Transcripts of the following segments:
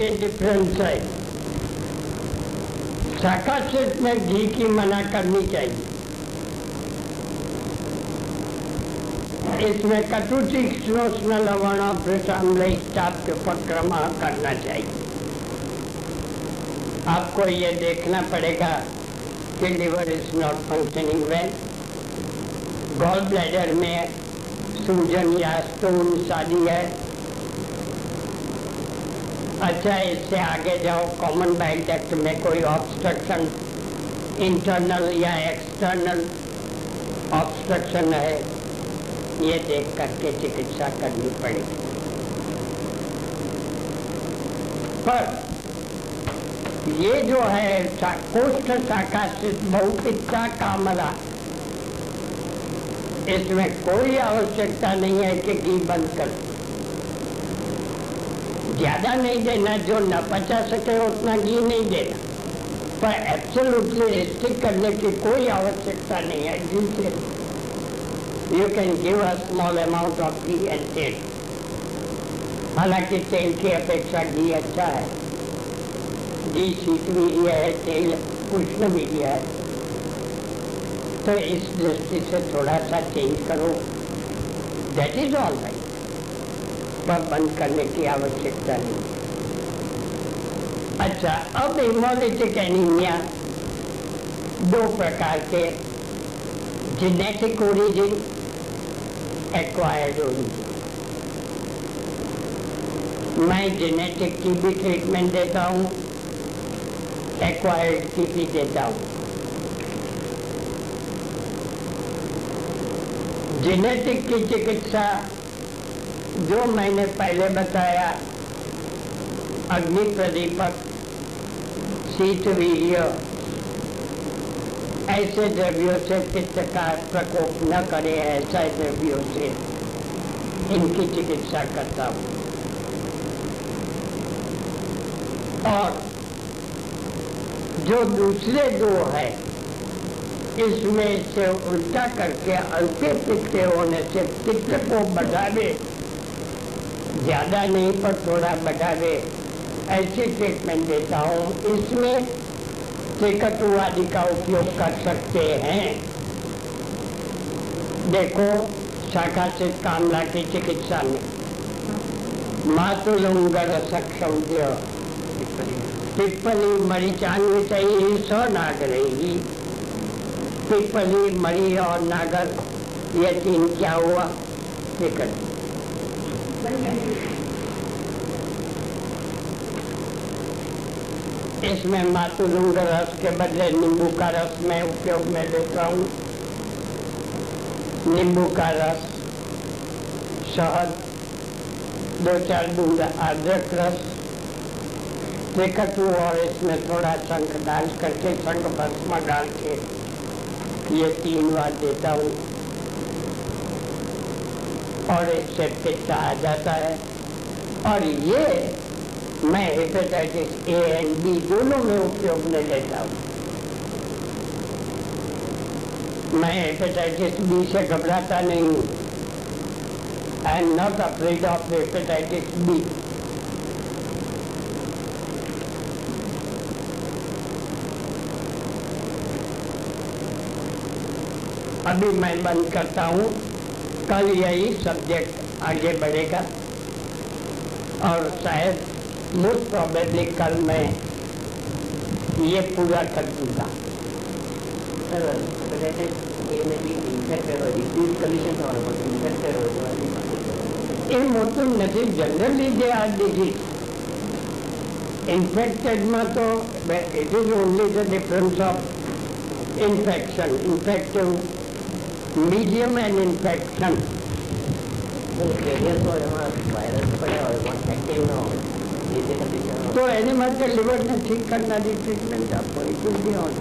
ये डिफरेंस है। शाखा सिर्फ़ में घी की मना करनी चाहिए। इसमें कटुची स्नोष्ण लवण भ्रष्टाम्ल के करना चाहिए। आपको ये देखना पड़ेगा कि liver is not functioning well gall bladder में सूजन या स्टोन शादी है। अच्छा इससे आगे जाओ। कॉमन बाइल एक्ट में कोई ऑब्स्ट्रक्शन इंटरनल या एक्सटर्नल ऑब्स्ट्रक्शन है, ये देख करके चिकित्सा करनी पड़ेगी। पर ये जो है कोष्ठ शाखा से बहुपित्ता कामरा, इसमें कोई आवश्यकता नहीं है कि घी बंद कर ज़्यादा नहीं देना, जो न पचा सके उतना घी नहीं देना। पर एब्सोल्युटली स्टिक करने की कोई आवश्यकता नहीं है घी से you can give a small amount of ghee and तेल हालाँकि तेल की अपेक्षा घी अच्छा है। घी शीत वीर्य है, तेल उष्ण वीर्य है। तो इस दृष्टि से थोड़ा सा चेंज करो। दैट इज़ ऑल राइट पर बंद करने की आवश्यकता नहीं। अच्छा अब हेमोलिटिक एनीमिया दो प्रकार के जेनेटिक ओरिजिन एक्वायर्ड ओरिजिन मैं जेनेटिक की भी ट्रीटमेंट देता हूँ एक्वायर्ड की भी देता हूँ। जेनेटिक की चिकित्सा जो मैंने पहले बताया, अग्नि प्रदीपक, शीत वीर्य, ऐसे द्रव्यों से पित्त का प्रकोप न करे, ऐसा द्रव्यों से इनकी चिकित्सा करता हूँ। और जो दूसरे दो है, इसमें से उल्टा करके अल्पे पित्त होने से पित्त को बढ़ावे ज़्यादा नहीं, पर थोड़ा बढ़ावे ऐसी ट्रीटमेंट देता हूँ। इसमें टिकटू आदि का उपयोग कर सकते हैं। देखो, शाखा से कामला की चिकित्सा में। मातुलुंगर सक्षम टिप्पणी मरी चांदी चाहिए सौ नाग रहेगी। पिपली मरी और नागर, ये तीन क्या हुआ? टिकट। इसमें मातुलुंग रस के बदले नींबू का रस मैं उपयोग में लेता हूँ। नींबू का रस, शहद, दो चार बूंद अदरक रस टिकटू और इसमें थोड़ा शंख डाल करके, शंख भस्म डाल के ये तीन बार देता हूँ। और इससे पित्त आ जाता है। और ये मैं हेपेटाइटिस ए एंड बी दोनों में उपयोग में लेता हूँ। मैं हेपेटाइटिस बी से घबराता नहीं हूँ। I am not afraid of hepatitis B अभी मैं बंद करता हूँ। कल यही सब्जेक्ट आगे बढ़ेगा। और शायद मोस्ट प्रॉबेबली कल मैं ये पूरा कर दूंगा એ મોટું નથી જનરલી જે આ ડિઝીઝ ઇન્ફેક્ટેડમાં તો it is only the difference of infection infective medium and infection તો એને માટે લીવરને ઠીક કરનારી ટ્રીટમેન્ટ આપો it will be all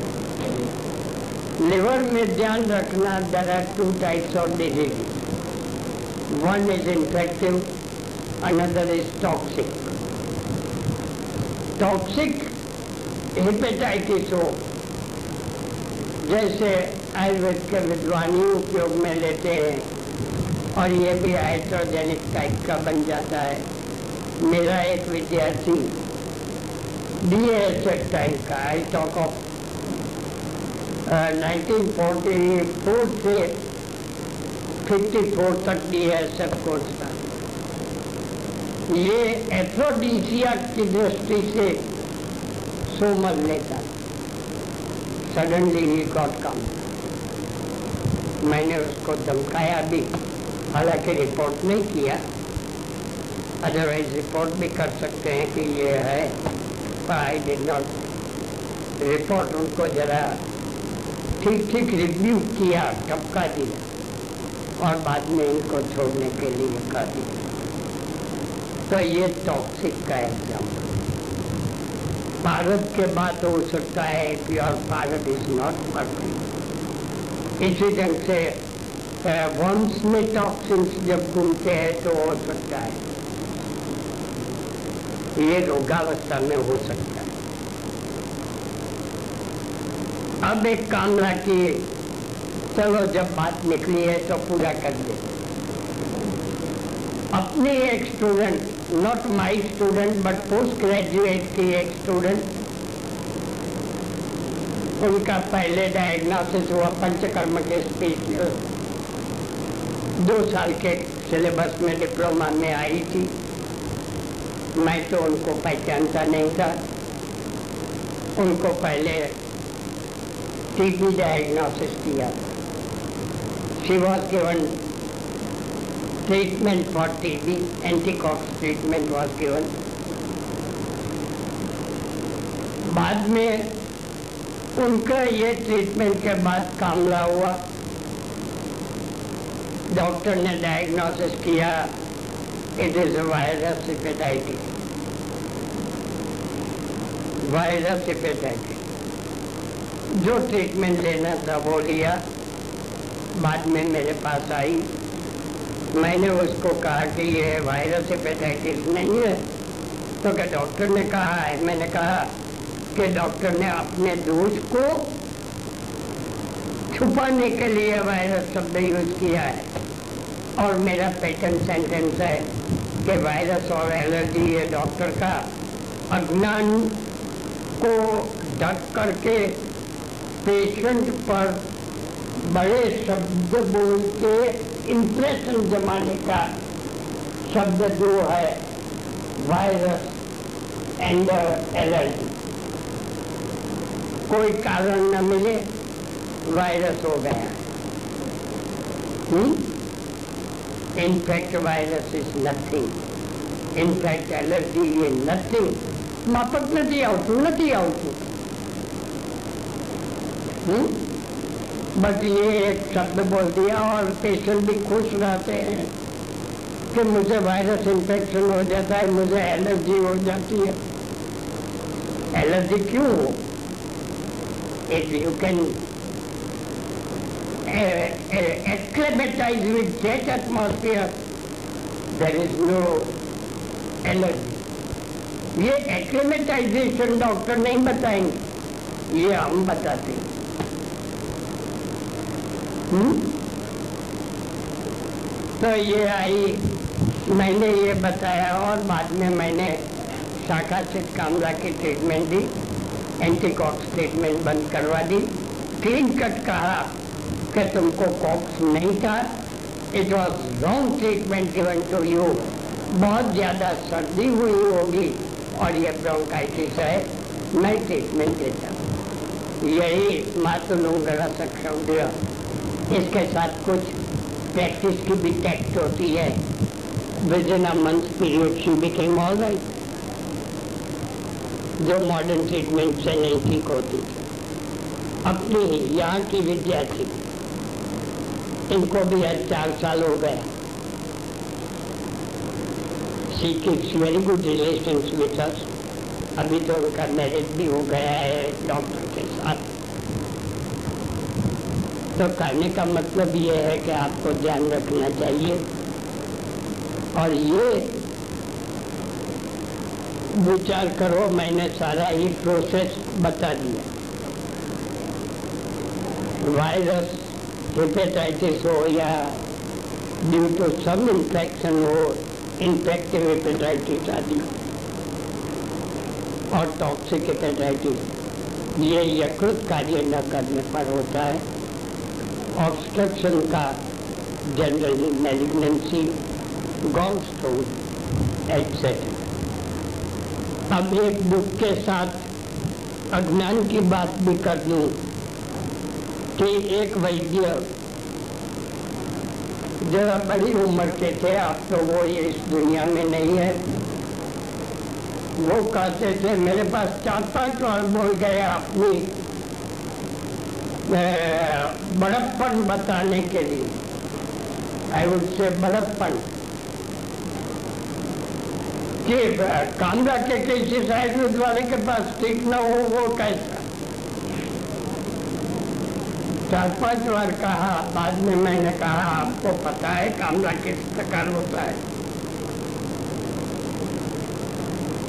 liver में ध्यान रखना there are two types of disease one is infective another is toxic toxic hepatitis हो जैसे आयुर्वेद के विद्वानी उपयोग में लेते हैं और ये भी हाइड्रोजेनिक टाइप का बन जाता है मेरा एक विद्यार्थी DSF टाइम का आई टॉक ऑफ़ 1944 से 54 तक डी एस एफ़ कोर्स था। ये एफ्रोडीसिया की दृष्टि से सोमल लेता। सडनली ही गॉट कम मैंने उसको धमकाया भी, हालाँकि रिपोर्ट नहीं किया। अदरवाइज़ रिपोर्ट भी कर सकते हैं कि ये है। पर आई डिड नॉट रिपोर्ट उनको, जरा ठीक ठीक रिव्यू किया टपका दिया और बाद में इनको छोड़ने के लिए कर दिया। तो ये टॉक्सिक का एग्ज़ाम भारत के बाद हो सकता है और भारत इज़ नॉट परफेक्ट इसी ढंग से वंश में टॉक्सिन्स जब घूमते हैं तो हो सकता है। ये रोगावस्था में हो सकता। है अब एक काम कि, चलो जब बात निकली है तो पूरा कर दे अपने एक student not my student but post graduate की एक स्टूडेंट उनका पहले डायग्नोसिस हुआ पंचकर्म के स्पेशल दो साल के सिलेबस में डिप्लोमा में आई थी। मैं तो उनको पहचानता नहीं था। उनको पहले टीबी डायग्नोसिस किया। She was given treatment for TB anti Koch's treatment was given बाद में उनका ये ट्रीटमेंट के बाद कामला हुआ। डॉक्टर ने डायग्नोसिस किया। It is a virus hepatitis. Virus hepatitis जो ट्रीटमेंट लेना था, वो लिया। बाद में मेरे पास आई। मैंने उसको कहा कि ये वायरस हेपेटाइटिस नहीं है। तो क्या डॉक्टर ने कहा? है मैंने कहा कि डॉक्टर ने अपने दोष को छुपाने के लिए वायरस शब्द यूज़ किया है। और मेरा पेटेंट सेंटेंस है। कि वायरस और एलर्जी है डॉक्टर का अज्ञान को ढक करके पेशेंट पर बड़े शब्द बोल के इम्प्रेशन जमाने का शब्द जो है वायरस एंड एलर्जी कोई कारण न मिले वायरस हो गया हुँ? हम्म? In fact, virus is nothing. In fact, allergy is nothing. માફક નથી આવતું નથી આવતું बट ये एक शब्द बोल दिया और पेशेंट भी खुश रहते हैं कि मुझे वायरस इन्फेक्शन हो जाता है मुझे एलर्जी हो जाती है एलर्जी क्यों हो if you can acclimatize with that atmosphere, there is no allergy. ये एक्लेमेटाइजेशन डॉक्टर नहीं बताएँगे ये हम बताते हैं हुँ? तो ये आई मैंने ये बताया और बाद में मैंने शाखा से कामला की ट्रीटमेंट दी एंटीकॉक्स ट्रीटमेंट बंद करवा दी क्लीन कट कहा कि तुमको कॉक्स नहीं था it was wrong treatment given to you बहुत ज़्यादा सर्दी हुई होगी और ये ब्रोंकाइटिस है मैं ट्रीटमेंट देता। हूँ यही मातुलुंगला सक्षम दिया। इसके साथ कुछ प्रैक्टिस की भी टेक्ट होती है। Within a month period she became all right जो मॉडर्न ट्रीटमेंट से नहीं ठीक होती। अपनी ही यहाँ की विद्यार्थी। इनको भी आज चार साल हो गए। See very good relation with us अभी तो उनका मैरिज भी हो गया है डॉक्टर के साथ। तो कहने का मतलब ये है कि आपको ध्यान रखना चाहिए। और ये विचार करो, मैंने सारा ही प्रोसेस बता दिया। वायरस हेपेटाइटिस हो या ड्यू टू सम इन्फेक्शन हो इन्फेक्टिव हेपेटाइटिस आदि, और टॉक्सिक हेपेटाइटिस ये यकृत कार्य न करने पर होता है। ऑब्स्ट्रक्शन का जनरली मेलिग्नेंसी गॉल स्टोन अब एक बुक के साथ अज्ञान की बात भी कर दूँ। कि एक वैद्य जरा बड़ी उम्र के थे आप तो वो ये इस दुनिया में नहीं है। वो कहते थे, मेरे पास चार पाँच बार बोल गए अपनी बड़प्पन बताने के लिए। आई वुड से बड़प्पन। कि कांदा के किसी साइड वाले के पास ठीक ना हो, वो कैसा? चार पाँच बार कहा, बाद में मैंने कहा, आपको पता है कामला किस प्रकार होता है।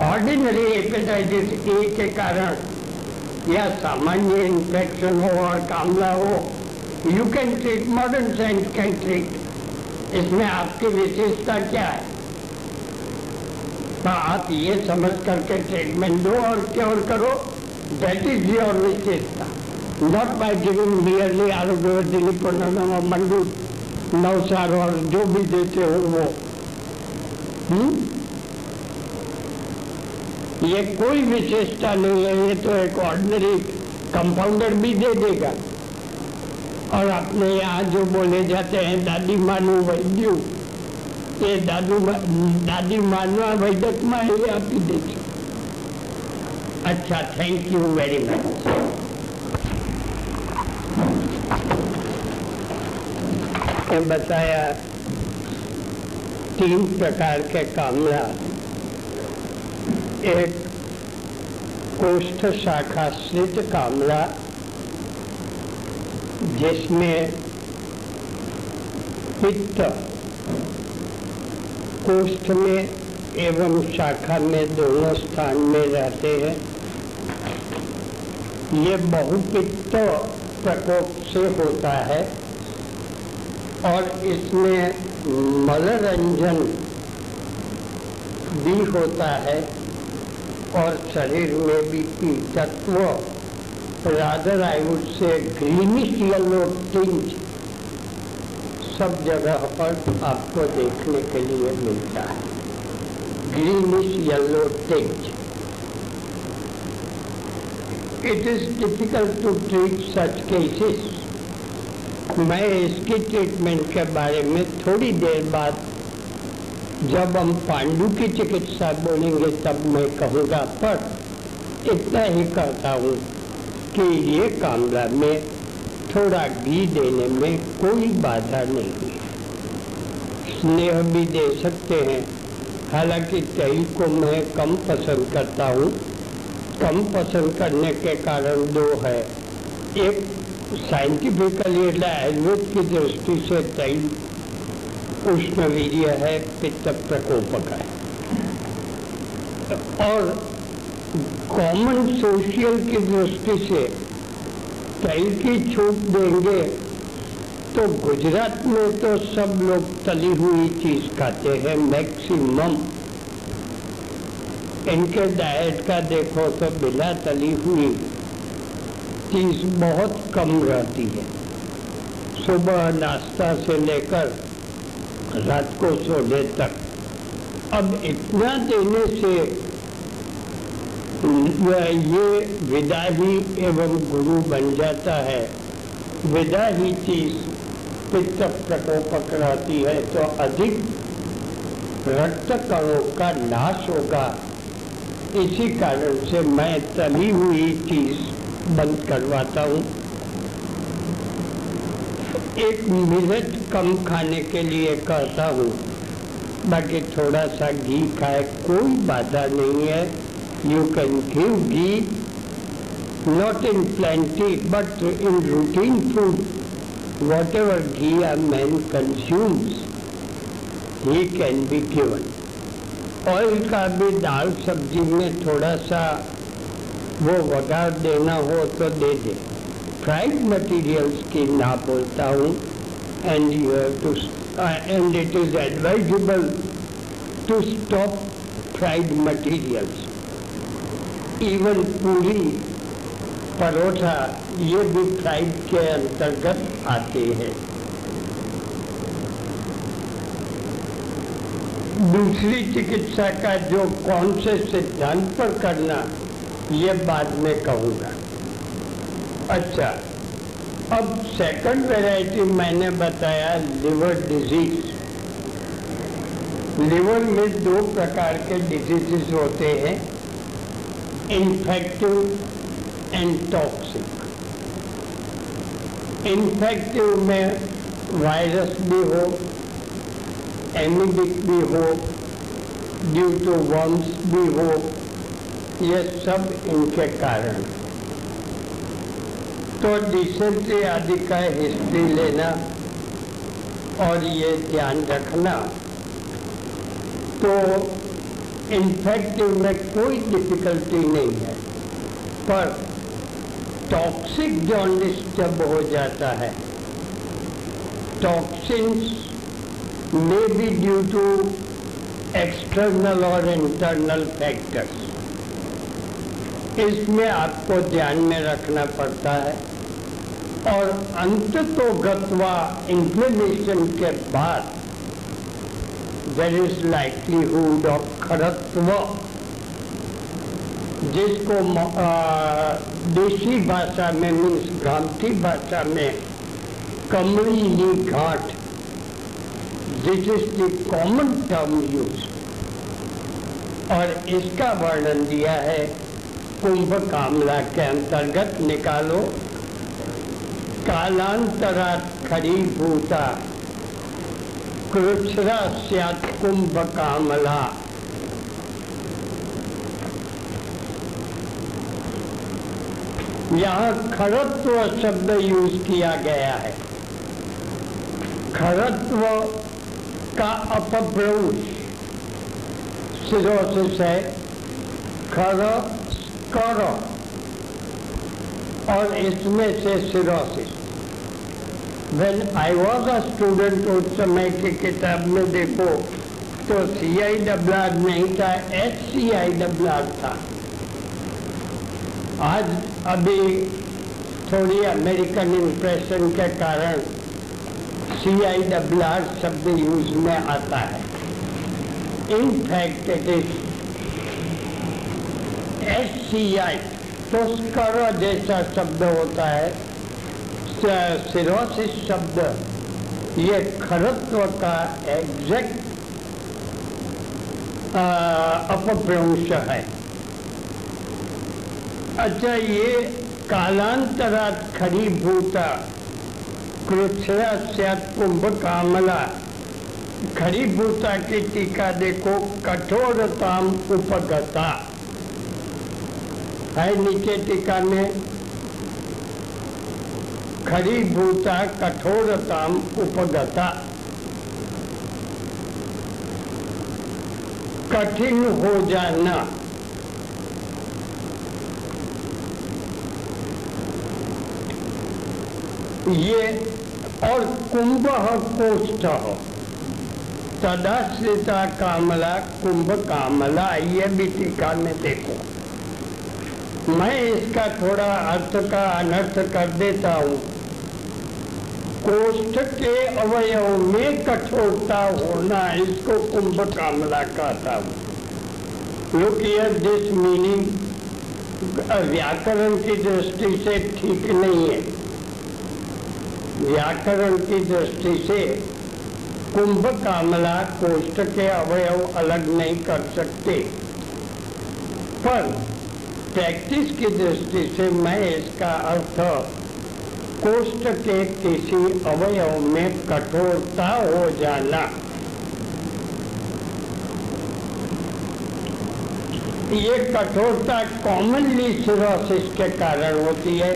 ऑर्डिनरी हेपेटाइटिस ए के कारण या सामान्य इन्फेक्शन हो और कामला हो you can treat modern science can treat इसमें आपकी विशेषता क्या है? तो आप ये समझ करके ट्रीटमेंट दो और क्योर करो। दैट इज़ योर विशेषता। not by giving merely Ayurvedic प्रणनम और मंडू नवसार और जो भी देते हो वो ये कोई विशेषता नहीं है ये तो एक ऑर्डनरी कंपाउंडर भी दे देगा और अपने यहाँ जो बोले जाते हैं दादी मानू वैद्यु ये दादू दादी मानवा वैद्यक में ही आप ही देखिए अच्छा थैंक यू वेरी मच बताया तीन प्रकार के कामला। एक कोष्ठ शाखा स्थित कामला, जिसमें पित्त कोष्ठ में एवं शाखा में दोनों स्थान में रहते हैं। ये बहुपित्त प्रकोप से होता है। और इसमें मनोरंजन भी होता है और शरीर में भी पीतत्व rather I would say greenish yellow tinge सब जगह पर आपको देखने के लिए मिलता है। Greenish yellow tinge it is difficult to treat such cases मैं इसकी ट्रीटमेंट के बारे में थोड़ी देर बाद जब हम पांडु की चिकित्सा बोलेंगे तब मैं कहूँगा, पर इतना ही कहता हूँ कि ये कामला में थोड़ा घी देने में कोई बाधा नहीं है। स्नेह भी दे सकते हैं। हालाँकि तेल को मैं कम पसंद करता हूँ। कम पसंद करने के कारण दो है। एक साइंटिफिकली आयुर्वेद की दृष्टि से तेल उष्ण वीर्य है, पित्त प्रकोपक है। और कॉमन सोशल की दृष्टि से तेल की छूट देंगे तो गुजरात में तो सब लोग तली हुई चीज़ खाते हैं मैक्सिमम इनके डाइट का देखो तो बिना तली हुई चीज़ बहुत कम रहती है। सुबह नाश्ता से लेकर रात को सोने तक। अब इतना देने से ये विदा ही एवं गुरु बन जाता है। विदा ही चीज़ पित्त प्रकोपक रहती है तो अधिक रक्त कणों का नाश होगा। इसी कारण से मैं तली हुई चीज़ बंद करवाता हूँ। एक मिनट कम खाने के लिए कहता हूँ, बाकी थोड़ा सा घी खाए कोई बाधा नहीं है। You can give ghee not in plenty but in routine food whatever ghee a man consumes he can be given oil का भी दाल सब्ज़ी में थोड़ा सा वो वगार देना हो तो दे दे। फ्राइड मटेरियल्स की ना बोलता हूँ and you have to and it is advisable to stop fried materials even puri paratha ये भी फ्राइड के अंतर्गत आते हैं। दूसरी चिकित्सा का जो कौन से सिद्धांत पर करना ये बाद में कहूँगा। अच्छा अब सेकंड वैरायटी मैंने बताया लिवर डिज़ीज़ लिवर में दो प्रकार के डिजीजेस होते हैं इन्फेक्टिव एंड टॉक्सिक इन्फेक्टिव में वायरस भी हो एमिबिक भी हो ड्यू टू वर्म्स भी हो ये सब इनके कारण। तो डिसेंट्री आदि का हिस्ट्री लेना और ये ध्यान रखना। तो इन्फेक्टिव में कोई डिफिकल्टी नहीं है, पर टॉक्सिक जॉन्डिस जब हो जाता है, toxins may be due to external और इंटरनल फैक्टर्स इसमें आपको ध्यान में रखना पड़ता है। और अंत तो गत्वा इंफ्लेमेशन के बाद देर इज़ लाइकलीहुड ऑफ़ खरत्व, जिसको देशी भाषा में मीन्स गांधी भाषा में कमरी कमली घाट this is the common term use और इसका वर्णन दिया है कुंभ कामला के अंतर्गत निकालो। कालांतरा खड़ी भूता कृष्णा सत कुंभ कामला। यहाँ खरत्व शब्द यूज़ किया गया है। खरत्व का अपभ्रंश सिरोसिस है। खर करो। और इसमें से cirrhosis when I was a student उस समय की किताब में देखो तो सी आई डब्लार नहीं था एच सी आई डब्लार था। आज अभी थोड़ी अमेरिकन इम्प्रेशन के कारण सी आई डब्लार शब्द यूज़ में आता है। In fact it is S C I तो स्कर जैसा शब्द होता है सिरोसिस शब्द, ये खरत्व का एग्जैक्ट अपभ्रंश है। अच्छा ये कालांतरा खरी भूता कृष्णा कुंभ कामला खरी भूता की टीका देखो, कठोरताम उपगता। है नीचे टीका में खरी भूता कठोरताम उपगता। कठिन हो जाना। ये और कुंभ कोष्ठ सदाश्रिता कामला, कुंभ कामला, ये भी टीका में देखो। मैं इसका थोड़ा अर्थ का अनर्थ कर देता हूँ। कोष्ठ के अवयव में कठोरता होना, इसको कुंभ कामला कहता हूँ। लुक हियर दिस मीनिंग व्याकरण की दृष्टि से ठीक नहीं है। व्याकरण की दृष्टि से कुंभ कामला कोष्ठ के अवयव अलग नहीं कर सकते। पर प्रैक्टिस की दृष्टि से मैं इसका अर्थ कोष्ठ के किसी अवयव में कठोरता हो जाना। ये कठोरता कॉमनली सिरोसिस के कारण होती है।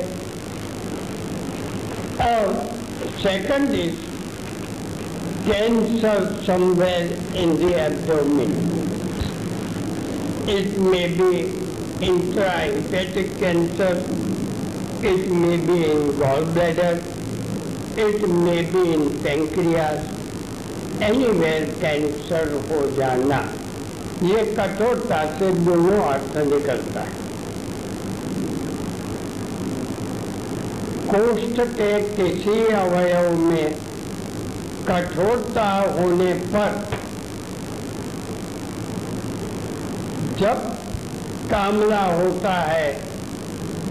और second is cancer somewhere in the abdomen it may be intrahepatic cancer, it may be in gallbladder, it may be in pancreas, anywhere cancer हो जाना ये कठोरता से दोनों अर्थ निकलता है कोष्ठ के किसी अवयव में कठोरता होने पर जब कामला होता है,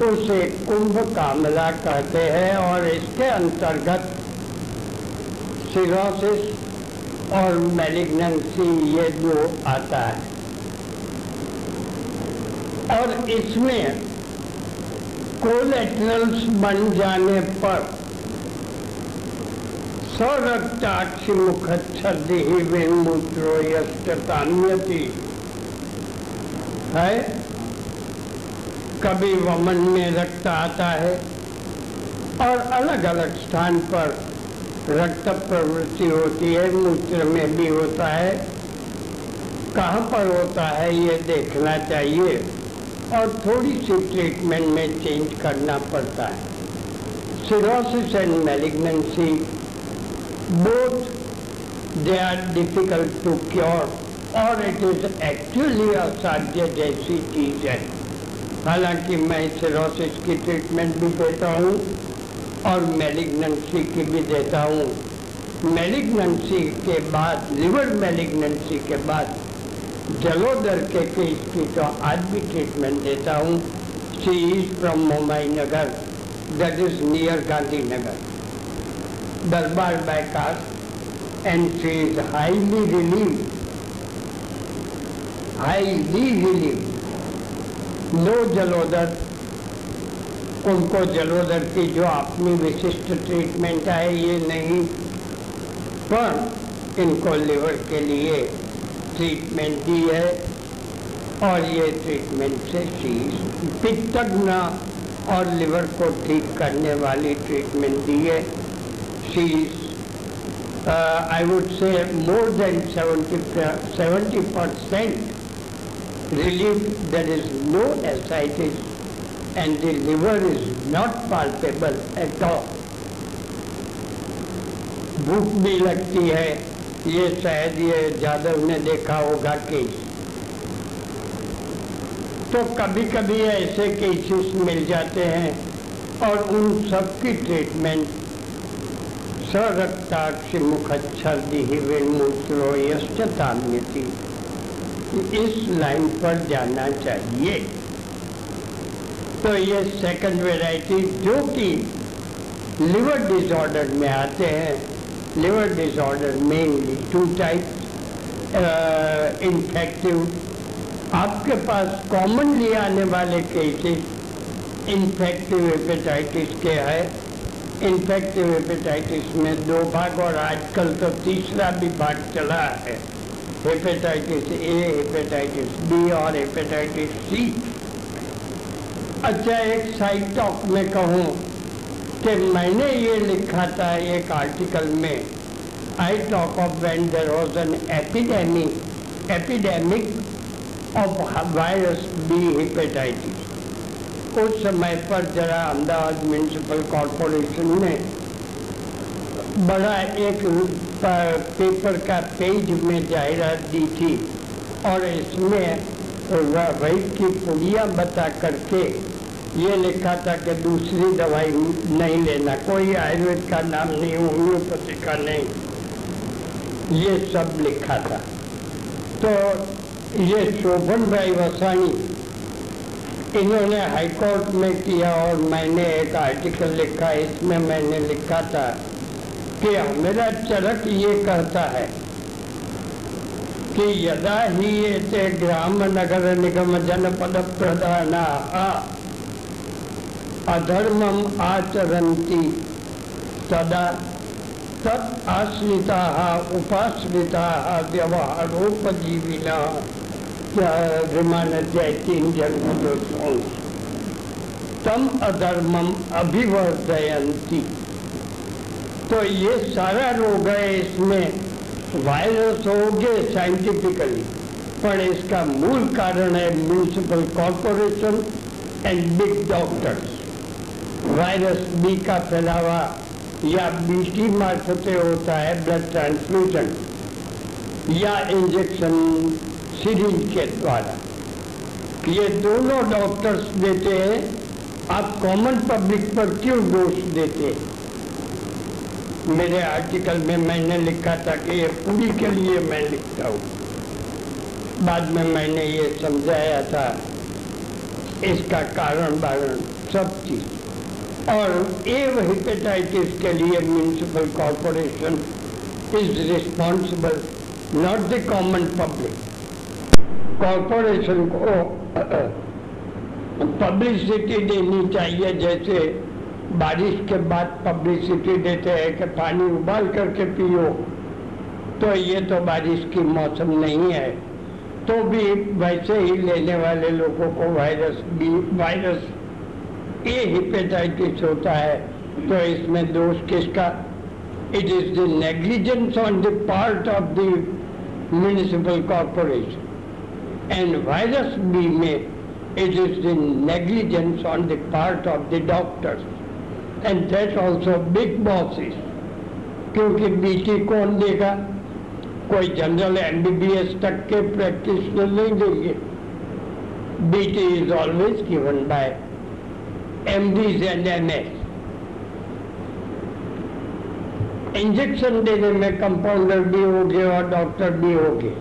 उसे कुंभ कामला कहते हैं और इसके अंतर्गत सिरोसिस और मेलिग्नेंसी ये दो आता है। और इसमें कोलेट्रल्स बन जाने पर स्वरक्ताक्षि मुखच्छदि ही विमूत्रो यष्टतान्यति है। कभी वमन में रक्त आता है और अलग अलग स्थान पर रक्त प्रवृत्ति होती है, मूत्र में भी होता है। कहाँ पर होता है, ये देखना चाहिए और थोड़ी सी ट्रीटमेंट में चेंज करना पड़ता है। Cirrhosis and malignancy both they are difficult to cure और इट इज़ एक्चुअली असाध्य जैसी चीज़ है। हालाँकि मैं सिरोसिस की ट्रीटमेंट भी देता हूँ और मेलिग्नेंसी की भी देता हूँ। मेलिग्नेंसी के बाद लिवर मेलिग्नेंसी के बाद, जलोदर के केस की तो आज भी ट्रीटमेंट देता हूँ। She is from Mumbai Nagar that is near Gandhi Nagar दरबार बाईकास and she is highly relieve highly relieve no जलोदर, उनको जलोदर की जो अपनी विशिष्ट ट्रीटमेंट है ये नहीं, पर इनको लिवर के लिए ट्रीटमेंट दी है, और ये ट्रीटमेंट से शीश पित्तग्न और लिवर को ठीक करने वाली ट्रीटमेंट दी है she's I would say more than 70 70 percent relief there is no ascites and the liver is not palpable at all. भूख भी लगती है, ये शायद ये जादव ने देखा होगा केस तो कभी कभी ऐसे केसेस मिल जाते हैं और उन सब की ट्रीटमेंट सरक्ताक्ष मुखच्छर्दि विमूत्रो यश्चताम्यति इस लाइन पर जाना चाहिए। तो ये सेकंड वेराइटी जो कि लिवर डिसऑर्डर में आते हैं liver disorder mainly two type infective आपके पास कॉमनली आने वाले केसेस इन्फेक्टिव हेपेटाइटिस के है। इन्फेक्टिव हेपेटाइटिस में दो भाग और आजकल तो तीसरा भी भाग चला है। हेपेटाइटिस ए हेपेटाइटिस बी और हेपेटाइटिस सी अच्छा एक साइड टॉक में कहूँ कि मैंने ये लिखा था एक आर्टिकल में I talk of when there was an epidemic epidemic of virus B hepatitis उस समय पर जरा अहमदाबाद म्यूनसिपल कॉरपोरेशन ने बड़ा एक पेपर का पेज में जाहिरात दी थी और इसमें वही की पुड़िया बता करके ये लिखा था कि दूसरी दवाई नहीं लेना। कोई आयुर्वेद का नाम नहीं होम्योपैथी का नहीं। ये सब लिखा था। तो ये शोभन भाई वसानी, इन्होंने हाईकोर्ट में किया और मैंने एक आर्टिकल लिखा, इसमें मैंने लिखा था कि मेरा चरक ये कहता है कि यदा ही एते ग्राम नगर निगम जनपद प्रधान अधर्मम आचरन्ति, तदा तत् आश्रिता, उपाश्रिता, व्यवहारोपजीविना रिमान तीन जन्म तम अधर्मम अभिवर्धयंती तो ये सारा रोग है इसमें। वायरस हो गए साइंटिफिकली पर इसका मूल कारण है municipal corporation and big doctors virus B का फैलावा या बीटी मार्फते होता है ब्लड ट्रांसफ्यूजन या इंजेक्शन सीरीज़ के द्वारा। ये दोनों डॉक्टर्स देते हैं। आप कॉमन पब्लिक पर क्यों दोष देते मेरे आर्टिकल में मैंने लिखा था कि ये पूरी के लिए मैं लिखता हूँ। बाद में मैंने ये समझाया था, इसका कारण बारण सब चीज़। और एव हेपेटाइटिस के लिए municipal corporation is responsible not the common public corporation को पब्लिसिटी देनी चाहिए, जैसे बारिश के बाद पब्लिसिटी देते हैं कि पानी उबाल करके पियो। तो ये तो बारिश की मौसम नहीं है। तो भी वैसे ही लेने वाले लोगों को वायरस भी वायरस ए हिपेटाइटिस होता है। तो इसमें दोष किसका? It is the negligence on the part of the municipal corporation and virus B में it is the negligence on the part of the doctors. And that also big bosses क्योंकि BT कौन देगा? कोई जनरल एमबीबीएस तक के practitioner नहीं देंगे। BT is always given by MDs and MS injection देने में कंपाउंडर भी हो गए और डॉक्टर भी हो गए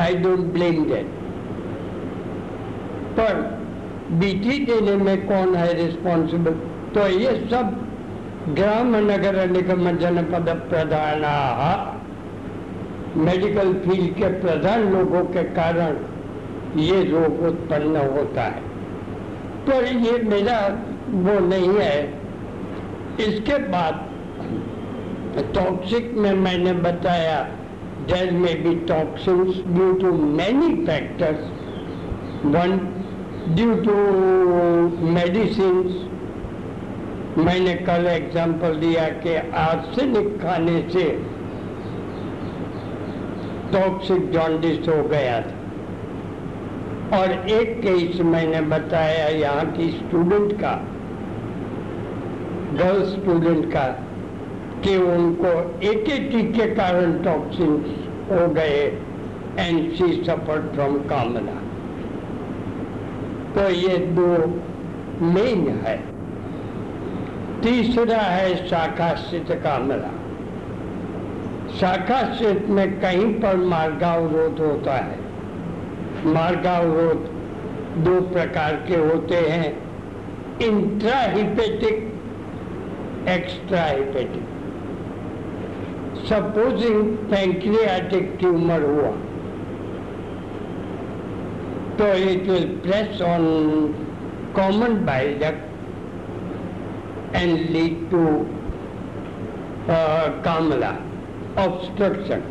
आई डोंट ब्लेम दैट पर बीटी देने में कौन है रिस्पॉन्सिबल तो ये सब ग्राम नगर निगम जनपद प्रधान मेडिकल फ़ील्ड के प्रधान लोगों के कारण ये रोग उत्पन्न होता है। पर ये मेरा वो नहीं है। इसके बाद टॉक्सिक में मैंने बताया there may be toxins due to many factors one due to medicine मैंने कल एग्ज़ाम्पल दिया कि आर्सेनिक खाने से टॉक्सिक जॉन्डिस हो गया था। और एक केस मैंने बताया यहाँ की स्टूडेंट का गर्ल स्टूडेंट का, कि उनको एक एक के कारण टॉक्सिन हो गए एंड शी सफ़र फ्रॉम कामना। तो ये दो मेन है। तीसरा है शाखाश्रित कामरा शाखाश्रित में कहीं पर मार्गावरोध होता है। मार्गावरोध दो प्रकार के होते हैं। Intrahepatic, extrahepatic. Supposing pancreatic tumour हुआ। So it will press on common bile duct and lead to uh, kamala, obstruction.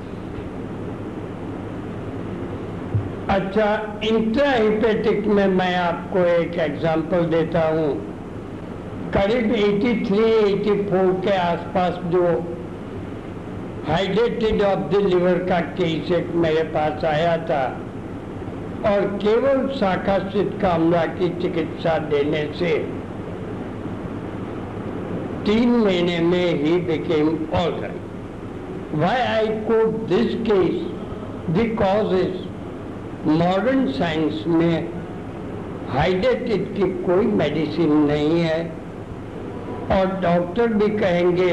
अच्छा इंट्राहिपेटिक में मैं आपको एक एग्जांपल देता हूँ करीब 83-84 के आसपास जो हाइड्रेटेड ऑफ़ द लिवर का केस एक मेरे पास आया था और केवल शाखाश्रित कामला की चिकित्सा देने से तीन महीने में ही became all right why I quote this case because is modern science में हाइड्रेटेड की कोई मेडिसिन नहीं है। और डॉक्टर भी कहेंगे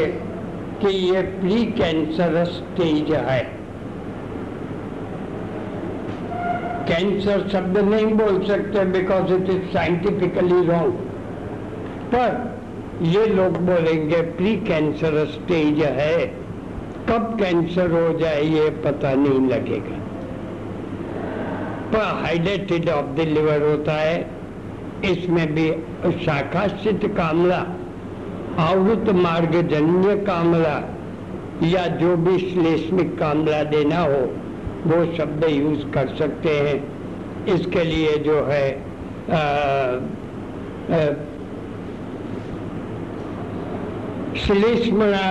कि ये प्री कैंसरस स्टेज है। कैंसर शब्द नहीं बोल सकते because it is scientifically wrong पर ये लोग बोलेंगे प्री कैंसर स्टेज है। कब कैंसर हो जाए ये पता नहीं लगेगा. पर हाइड्रेटेड ऑफ़ द लिवर होता है। इसमें भी शाखाश्रित कामला, आवृत मार्ग जन्य कामला, या जो भी श्लेष्मिक कामला देना हो, वो शब्द यूज़ कर सकते हैं। इसके लिए जो है श्लेष्मणा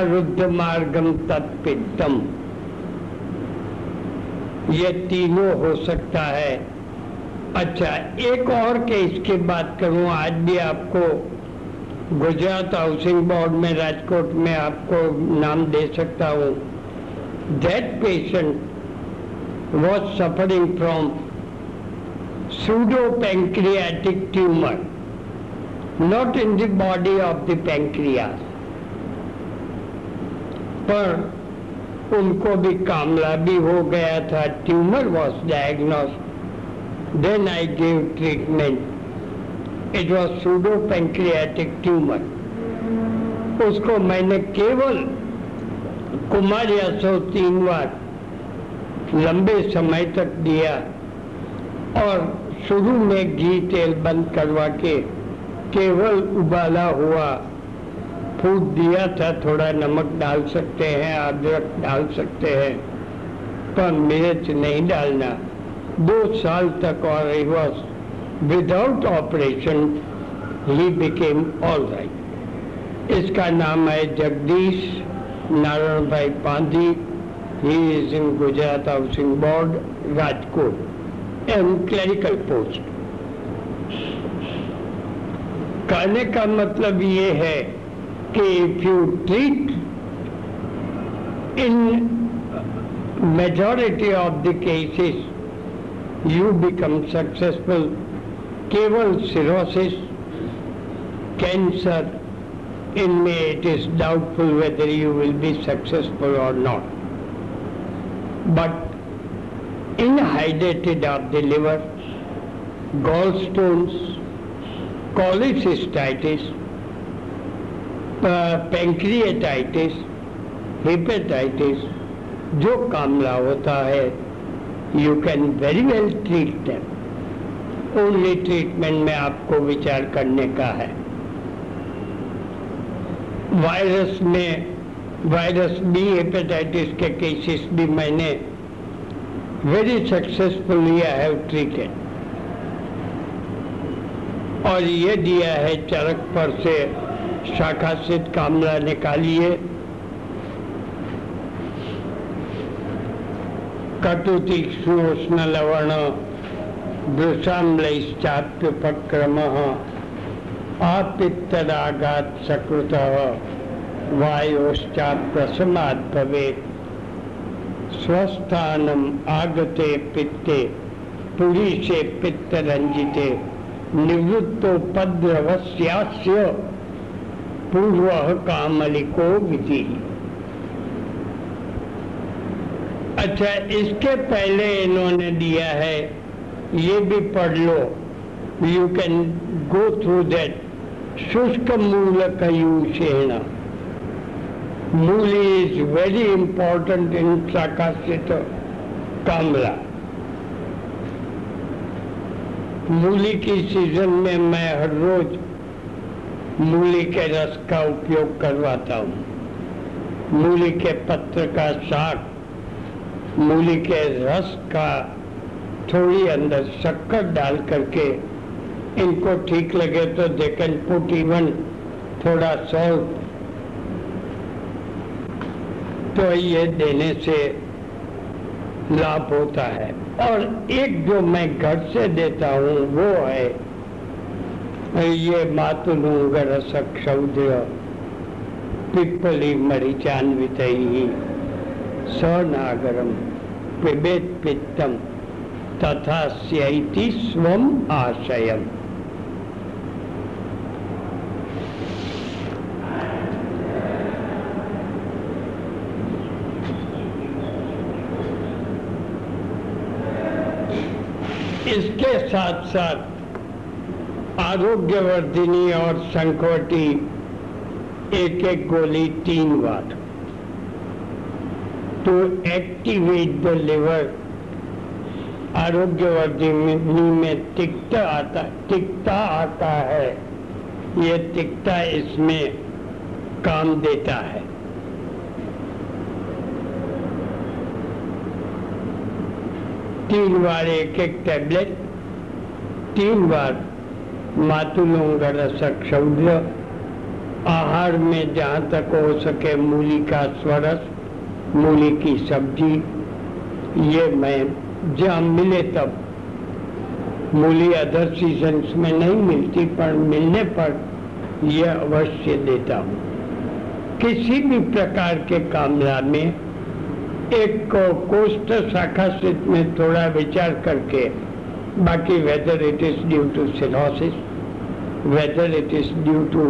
रुद्ध मार्गम तत्पितम ये तीनों हो सकता है। अच्छा एक और की बात करूँ, आज भी आपको गुजरात हाउसिंग बोर्ड में, राजकोट में आपको नाम दे सकता हूँ। That patient was suffering from pseudopancreatic tumor, not in the body of the pancreas. पर उनको भी कामला भी हो गया था tumour was diagnosed then I give treatment it was pseudo pancreatic tumour उसको मैंने केवल कुमार या सौ तीन बार लंबे समय तक दिया और शुरू में घी तेल बंद करवा के केवल उबाला हुआ। फूट दिया था, थोड़ा नमक डाल सकते हैं, अदरक डाल सकते हैं, पर मिर्च नहीं डालना। दो साल तक और I was without operation he became all right इसका नाम है Jagdish Narayan Bhai Pandhi. He is in Gujarat housing board Rajkot am clerical post कहने का मतलब ये है if you treat in majority of the cases you become successful. Keval cirrhosis cancer in me it is doubtful whether you will be successful or not. But inhydrated of the liver gallstones cholecystitis pancreatitis hepatitis जो कामला होता है you can very well treat them only treatment में आपको विचार करने का है। वायरस में वायरस बी हेपेटाइटिस के केसेस भी मैंने very successfully I have treated और ये दिया है चरक पर से शाखा से कामला निकालिए। कटुति सुष्ण लवण वृषाम्लैश्चाप्युपक्रम आपित्तरागात सकृत। वायोश्चाप्रसमात् भवेत् स्वस्थानम आगते पित्ते पुरी से पित्त रंजिते निवृत्तोपद्रवस्यास्य पूर्व कामलिको विधि। अच्छा इसके पहले इन्होंने दिया है, ये भी पढ़ लो। You can go through that शुष्क मूल कयूषेण mooli is very important in साकाशित कामला मूली की सीज़न में मैं हर रोज मूली के रस का उपयोग करवाता हूँ। मूली के पत्र का साग, मूली के रस का थोड़ी अंदर शक्कर डाल करके इनको ठीक लगे तो दे कैन थोड़ा सॉल्ट तो ये देने से लाभ होता है। और एक जो मैं घर से देता हूँ, वो है ये मातुलुंगरसक्षौद्र पिप्पली मरिचान्वितैः सनागरम पिबेत पित्तम तथा स्यैति स्वम आशयम इसके साथ साथ आरोग्यवर्धिनी और संकवटी एक एक गोली, तीन बार। To activate the liver Arogyavardhini में तिक्ता आता तिक्ता आता है। ये तिक्ता इसमें काम देता है। तीन बार एक एक टैबलेट तीन बार मातुलोंगरसक शौर्य आहार में जहाँ तक हो सके मूली का स्वरस, मूली की सब्ज़ी। ये मैं जहाँ मिले तब। मूली अदर सीजन्स में नहीं मिलती, पर मिलने पर यह अवश्य देता हूँ। किसी भी प्रकार के कामला में एक कोष्ठ शाखा में थोड़ा विचार करके बाकी whether it is due to cirrhosis whether it is due to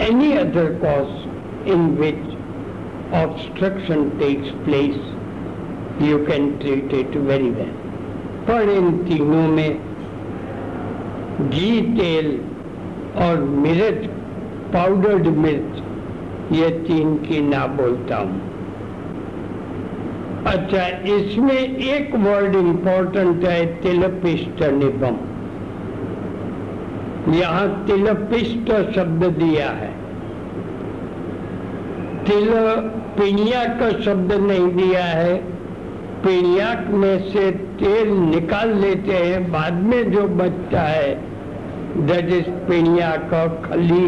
any other cause in which obstruction takes place, you can treat it very well. पर इन तीनों में घी तेल और मिर्च पाउडर्ड मिर्च ये तीन की ना बोलता हूँ अच्छा इसमें एक वर्ड इंपॉर्टेंट है, तिलपिष्ट निबम यहाँ तिलपिष्ट शब्द दिया है। तिल पिणिया का शब्द नहीं दिया है। पिणियाक में से तेल निकाल लेते हैं, बाद में जो बचता है दैट इज़ पिणिया का खली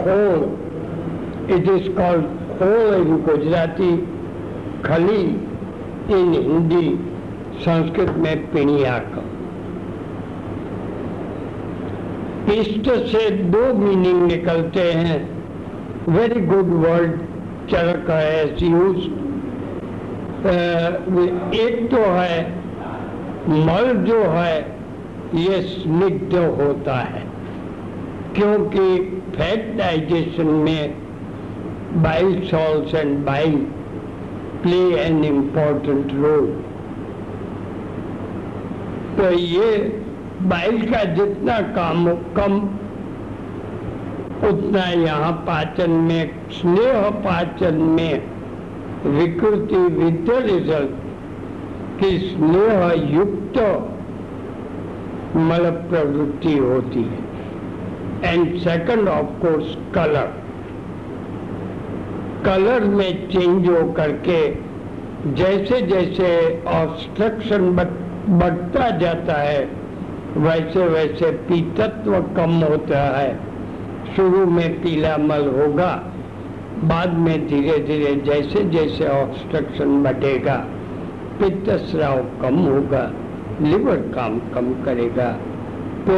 खोल। इट इज़ कॉल्ड खोल इन गुजराती खली। इन हिंदी संस्कृत में पिणिया का से दो मीनिंग निकलते हैं। वेरी गुड वर्ड चरक है यूज़ एक तो है, मल जो है, ये स्निग्ध होता है। क्योंकि फैट डाइजेशन में bile salts and bile play an important role तो ये बाइल का जितना काम कम, उतना यहाँ पाचन में, स्नेह पाचन में, विकृति विद रिज़ल्ट की स्नेह युक्त मल प्रवृत्ति होती है। And second of course colour colour में चेंज हो करके जैसे जैसे ऑब्स्ट्रक्शन बढ़ता जाता है वैसे वैसे पीतत्व कम होता है। शुरू में पीला मल होगा, बाद में धीरे धीरे जैसे जैसे ऑब्स्ट्रक्शन बढ़ेगा पित्त स्राव कम होगा लिवर काम कम करेगा। तो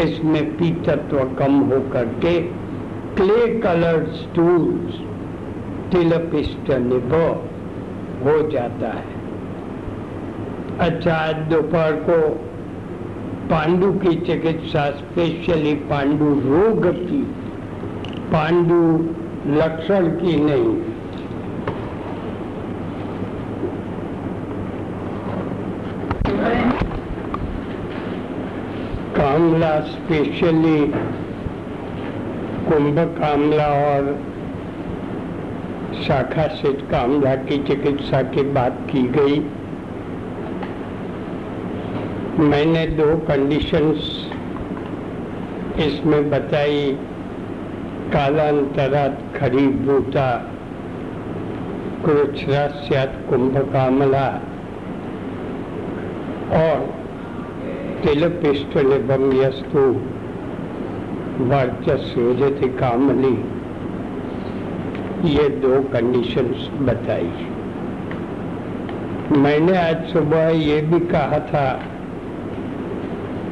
इसमें पीतत्व कम हो करके क्ले कलर स्टूल्स तिलपिष्ट निभव हो जाता है। अच्छा दोपहर को पांडु की चिकित्सा स्पेशली पांडु रोग की, पांडु लक्षण की नहीं। कामला स्पेशली कुंभ कामला और शाखा से कामला की चिकित्सा की बात की गई। मैंने दो कंडीशंस इसमें बताई। कालांतरा कालांतरात खरीभूता कृच्छ्रास्यात कुंभ कामला और तिलपिष्ट निबम यस्तु वर्चस्वजति कामली। ये दो कंडीशंस बताई। मैंने आज सुबह ये भी कहा था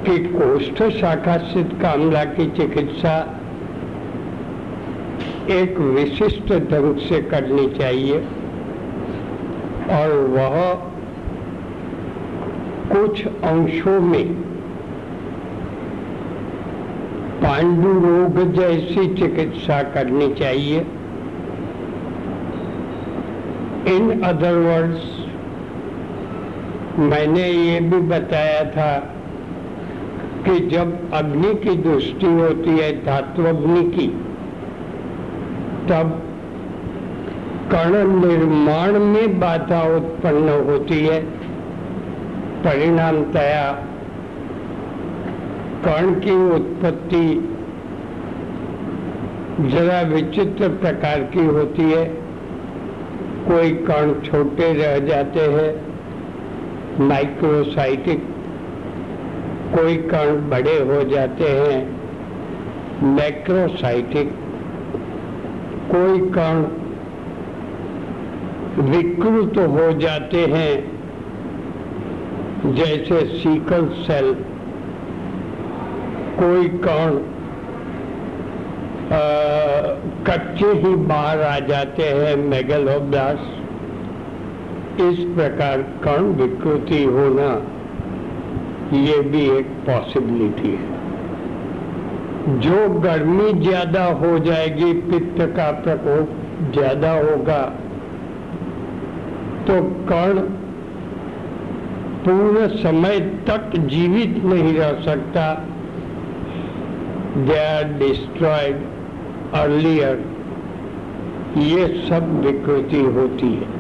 कि कोष्ठ शाखा स्थित कामला की चिकित्सा एक विशिष्ट ढंग से करनी चाहिए और वह कुछ अंशों में पांडु रोग जैसी चिकित्सा करनी चाहिए। इन अदर वर्ड्स मैंने ये भी बताया था कि जब अग्नि की दृष्टि होती है धातु अग्नि की, तब कर्ण निर्माण में बाधा उत्पन्न होती है। परिणामतया कर्ण की उत्पत्ति जरा विचित्र प्रकार की होती है। कोई कण छोटे रह जाते हैं माइक्रोसाइटिक कोई कण बड़े हो जाते हैं मैक्रोसाइटिक कोई कण विकृत हो जाते हैं, जैसे सीकल सेल कोई कण कच्चे ही बाहर आ जाते हैं मेगलोब्लास इस प्रकार कण विकृति होना, ये भी एक पॉसिबिलिटी है। जो गर्मी ज़्यादा हो जाएगी, पित्त का प्रकोप ज़्यादा होगा तो कर्ण पूर्ण समय तक जीवित नहीं रह सकता। दे आर डिस्ट्रॉयड अर्लियर ये सब विकृति होती है।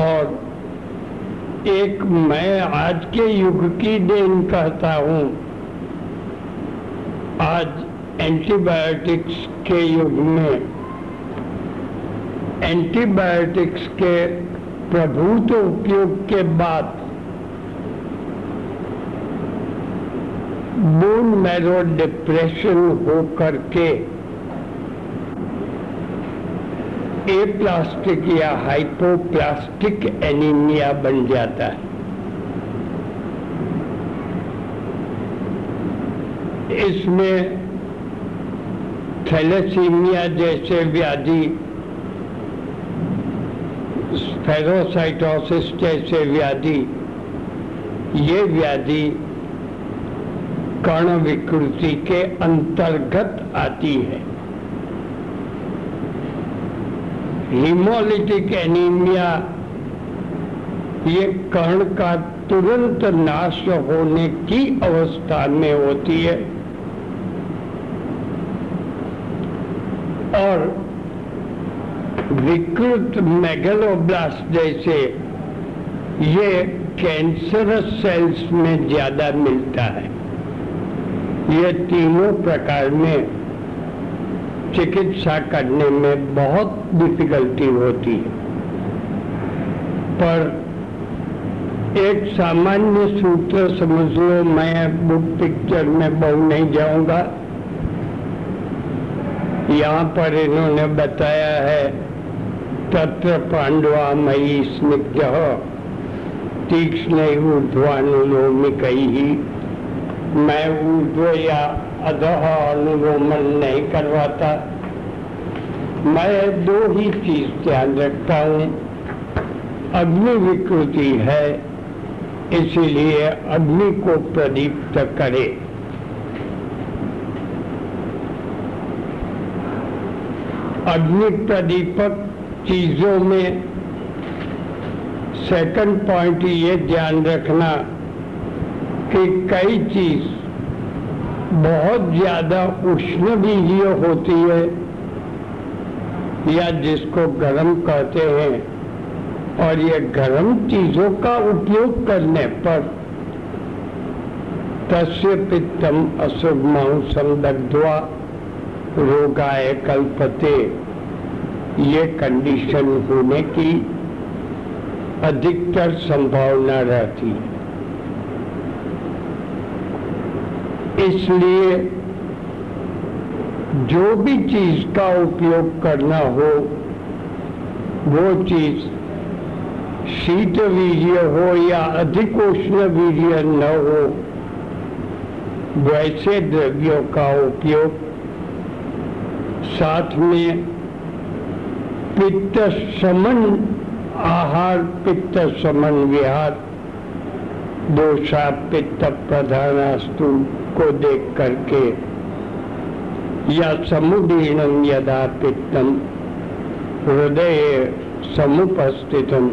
और एक मैं आज के युग की देन कहता हूँ। आज एंटीबायोटिक्स के युग में एंटीबायोटिक्स के प्रभुत्व उपयोग के बाद बोन मैरो डिप्रेशन हो करके ए प्लास्टिक या हाइपोप्लास्टिक एनीमिया बन जाता है। इसमें थैलेसीमिया जैसे व्याधि फेरोसाइटोसिस जैसे व्याधि, ये व्याधि कर्ण विकृति के अंतर्गत आती है। हीमोलिटिक एनीमिया ये कर्ण का तुरंत नाश होने की अवस्था में होती है। और विकृत मेगलोब्लास्ट जैसे ये कैंसरस सेल्स में ज़्यादा मिलता है। ये तीनों प्रकार में चिकित्सा करने में बहुत डिफिकल्टी होती है। पर एक सामान्य सूत्र समझ लो, मैं बुक पिक्चर में बहु नहीं जाऊँगा। यहाँ पर इन्होंने बताया है, तत्र पांडवा मई स्निग्ध, तीक्ष्ण ऊर्ध्वानुलोमिक। ही मैं ऊर्ध्व या अधः अनुलोमन नहीं करवाता। मैं दो ही चीज़ ध्यान रखता हूँ। अग्नि विकृति है, इसीलिए अग्नि को प्रदीप्त करे। अग्नि प्रदीपक चीज़ों में सेकंड पॉइंट ये ध्यान रखना। कि कई चीज़ बहुत ज़्यादा उष्ण बीजीय होती है, या जिसको गर्म कहते हैं, और ये गर्म चीज़ों का उपयोग करने पर तस्य पित्तम मांसम दग्ध्वा रोगाय कल्पते। ये कंडीशन होने की अधिकतर संभावना रहती है। इसलिए जो भी चीज़ का उपयोग करना हो, वो चीज़ शीत वीर्य हो या अधिक उष्ण वीर्य न हो, वैसे द्रव्यों का उपयोग साथ में पित्त समन, आहार पित्त समन विहार दोषा पित्त प्रधानास्तु। को देख करके या समुदीर्णम यदा पित्तम हृदय समुपस्थितम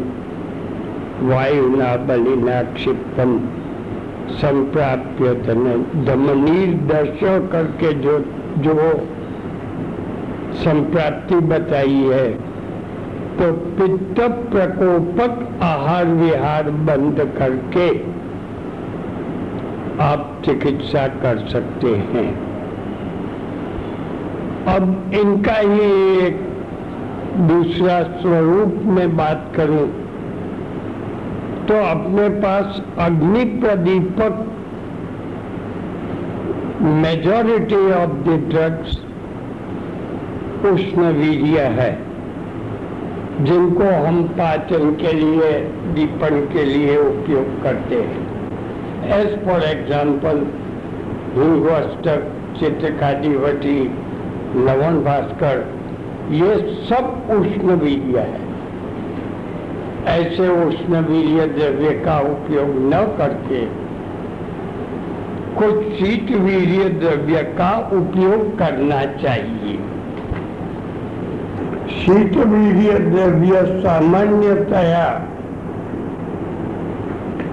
वायुना बलिना क्षिप्तम संप्राप्य दमनीर दर्शन करके जो जो संप्राप्ति बताई है तो पित्त प्रकोपक आहार विहार बंद करके आप चिकित्सा कर सकते हैं। अब इनका ही एक दूसरा स्वरूप में बात करूँ तो अपने पास अग्नि प्रदीपक मेजॉरिटी ऑफ़ द ड्रग्स उष्ण वीर्य है, जिनको हम पाचन के लिए, दीपन के लिए उपयोग करते हैं। As for example Hingoshtak Chitrakadivati Lavan Bhaskar ये सब उष्ण वीर्य है। ऐसे उष्ण वीर्य द्रव्य का उपयोग न करके कुछ शीत वीर्य द्रव्य का उपयोग करना चाहिए। शीत वीर्य द्रव्य सामान्यतया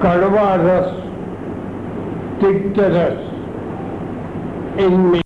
कड़वा रस तिक्त रस इनमें